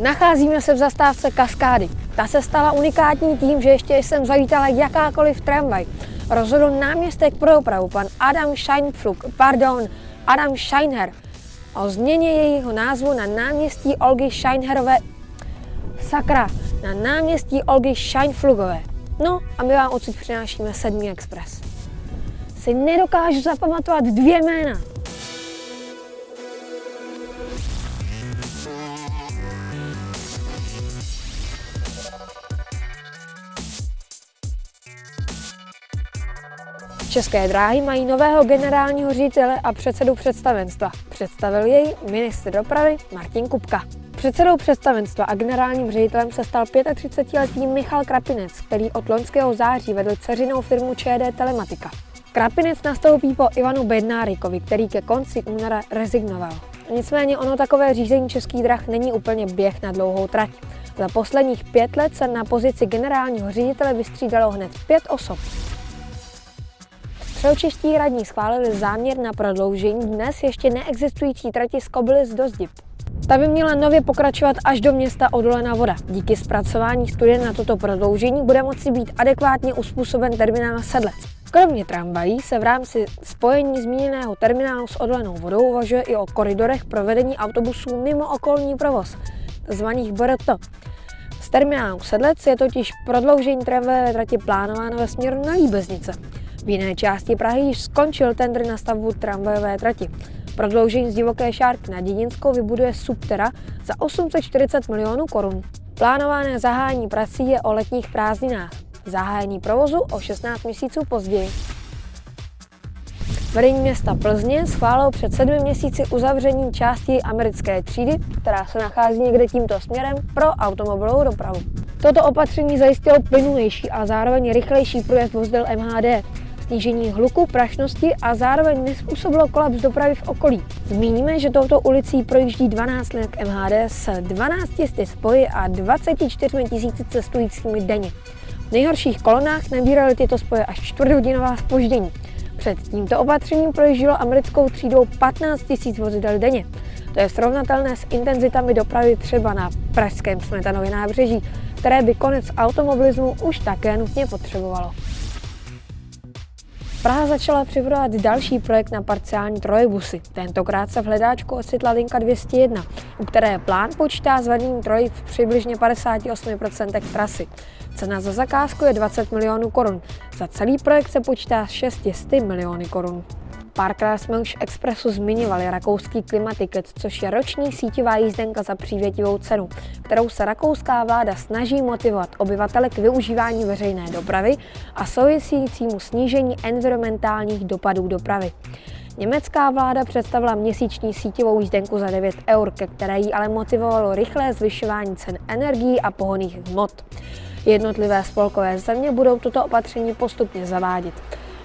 Nacházíme se v zastávce Kaskády. Ta se stala unikátní tím, že ještě jsem zavítala jakákoliv tramvaj. Rozhodl náměstek pro dopravu, pan Adam Scheinflug, pardon, Adam Scheinher, o změně jejího názvu na náměstí Olgy Scheinherové, sakra, na náměstí Olgy Scheinflugové. No a my vám odsud přinášíme sedmý expres. Si nedokážu zapamatovat dvě jména. České dráhy mají nového generálního ředitele a předsedu představenstva. Představil jej ministr dopravy Martin Kupka. Předsedou představenstva a generálním ředitelem se stal 35-letý Michal Krapinec, který od loňského září vedl ceřinou firmu ČD Telematika. Krapinec nastoupí po Ivanu Bednárikovi, který ke konci února rezignoval. Nicméně ono takové řízení českých drah není úplně běh na dlouhou trať. Za posledních pět let se na pozici generálního ředitele vystřídalo hned pět osob. Středočeští radní schválili záměr na prodloužení dnes ještě neexistující trati z Kobylis do Zdib. Ta by měla nově pokračovat až do města Odolená voda. Díky zpracování studie na toto prodloužení bude moci být adekvátně uspůsoben terminál Sedlec. Kromě tramvají se v rámci spojení zmíněného terminálu s Odolenou vodou uvažuje i o koridorech pro vedení autobusů mimo okolní provoz, zvaných BRT. Z terminálu Sedlec je totiž prodloužení tramvajové trati plánováno ve směru na Líbeznice. V jiné části Prahy již skončil tendr na stavbu tramvajové trati. Prodloužení z divoké šárky na Dědinskou vybuduje Subtera za 840 milionů korun. Plánované zahájení prací je o letních prázdninách. Zahájení provozu o 16 měsíců později. Vedení města Plzně schválilo před sedmi měsíci uzavření části americké třídy, která se nachází někde tímto směrem, pro automobilovou dopravu. Toto opatření zajistilo plynulejší a zároveň rychlejší průjezd vozidel MHD snížení hluku, prašnosti a zároveň nespůsobilo kolaps dopravy v okolí. Zmíníme, že touto ulicí projíždí 12 linek MHD s 12 spoji a 24 tisíci cestujícími denně. V nejhorších kolonách nabíraly tyto spoje až čtvrthodinová spoždění. Před tímto opatřením projíždělo americkou třídou 15 000 vozidel denně. To je srovnatelné s intenzitami dopravy třeba na pražském Smetanově nábřeží, které by konec automobilismu už také nutně potřebovalo. Praha začala připravovat další projekt na parciální trojbusy. Tentokrát se v hledáčku ocitla linka 201, u které plán počítá s vedením troj v přibližně 58% trasy. Cena za zakázku je 20 milionů korun. Za celý projekt se počítá s 600 miliony korun. Párkrát jsme už v Expressu zmiňovali rakouský klimatiket, což je roční síťová jízdenka za přívětivou cenu, kterou se rakouská vláda snaží motivovat obyvatele k využívání veřejné dopravy a souvisejícímu snížení environmentálních dopadů dopravy. Německá vláda představila měsíční síťovou jízdenku za 9 eur, ke které jí ale motivovalo rychlé zvyšování cen energií a pohoných hmot. Jednotlivé spolkové země budou toto opatření postupně zavádět.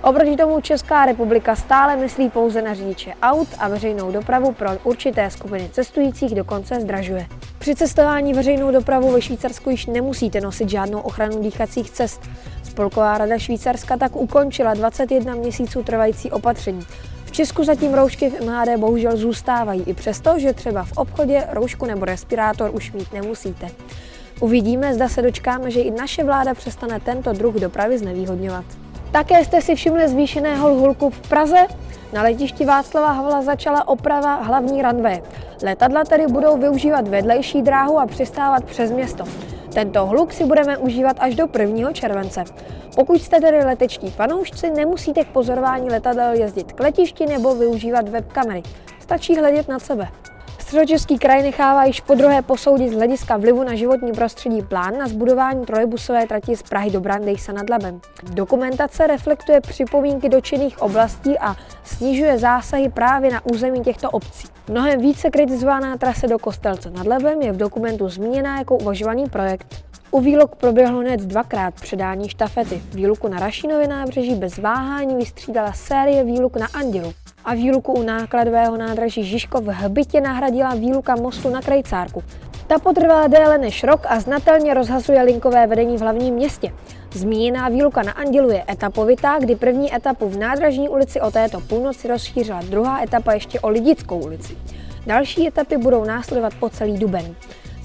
Oproti tomu Česká republika stále myslí pouze na řidiče aut a veřejnou dopravu pro určité skupiny cestujících dokonce zdražuje. Při cestování veřejnou dopravu ve Švýcarsku již nemusíte nosit žádnou ochranu dýchacích cest. Spolková rada Švýcarska tak ukončila 21 měsíců trvající opatření. V Česku zatím roušky v MHD bohužel zůstávají, i přesto, že třeba v obchodě roušku nebo respirátor už mít nemusíte. Uvidíme, zda se dočkáme, že i naše vláda přestane tento druh dopravy znevýhodňovat. Také jste si všimli zvýšeného hluku v Praze? Na letišti Václava Havla začala oprava hlavní ranve. Letadla tedy budou využívat vedlejší dráhu a přistávat přes město. Tento hluk si budeme užívat až do 1. července. Pokud jste tedy letečtí fanoušci, nemusíte k pozorování letadel jezdit k letišti nebo využívat webkamery. Stačí hledět na sebe. Středočeský kraj nechává již po druhé posoudit z hlediska vlivu na životní prostředí plán na zbudování trojbusové trati z Prahy do Brandejsa nad Labem. Dokumentace reflektuje připomínky dočinných oblastí a snižuje zásahy právě na území těchto obcí. Mnohem více kritizovaná trase do Kostelce nad Labem je v dokumentu zmíněna jako uvažovaný projekt. U výluk proběhlo hned dvakrát předání štafety. Výluku na Rašinově nábřeží bez váhání vystřídala série výluk na Andělu a výluku u nákladového nádraží Žižkov v Hbitě nahradila výluka mostu na Krejcárku. Ta potrvala déle než rok a znatelně rozhazuje linkové vedení v hlavním městě. Zmíněná výluka na Andělu je etapovitá, kdy první etapu v nádražní ulici o této půlnoci rozšířila druhá etapa ještě o Lidickou ulici. Další etapy budou následovat po celý duben.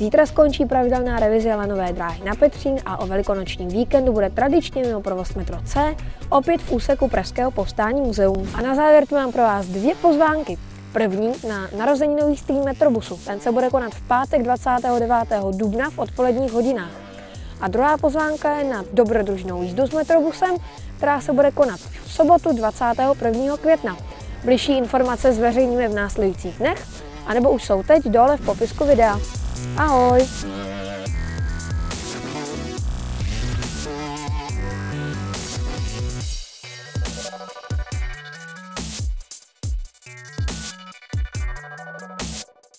Zítra skončí pravidelná revize lanové dráhy na Petřín a o velikonočním víkendu bude tradičně mimo provoz metro C, opět v úseku Pražského povstání muzeum. A na závěr tu mám pro vás dvě pozvánky. První na narozeninový stream Metrobusu. Ten se bude konat v pátek 29. dubna v odpoledních hodinách. A druhá pozvánka je na dobrodružnou jízdu s Metrobusem, která se bude konat v sobotu 21. května. Bližší informace zveřejníme v následujících dnech, anebo už jsou teď dole v popisku videa. Ahoj!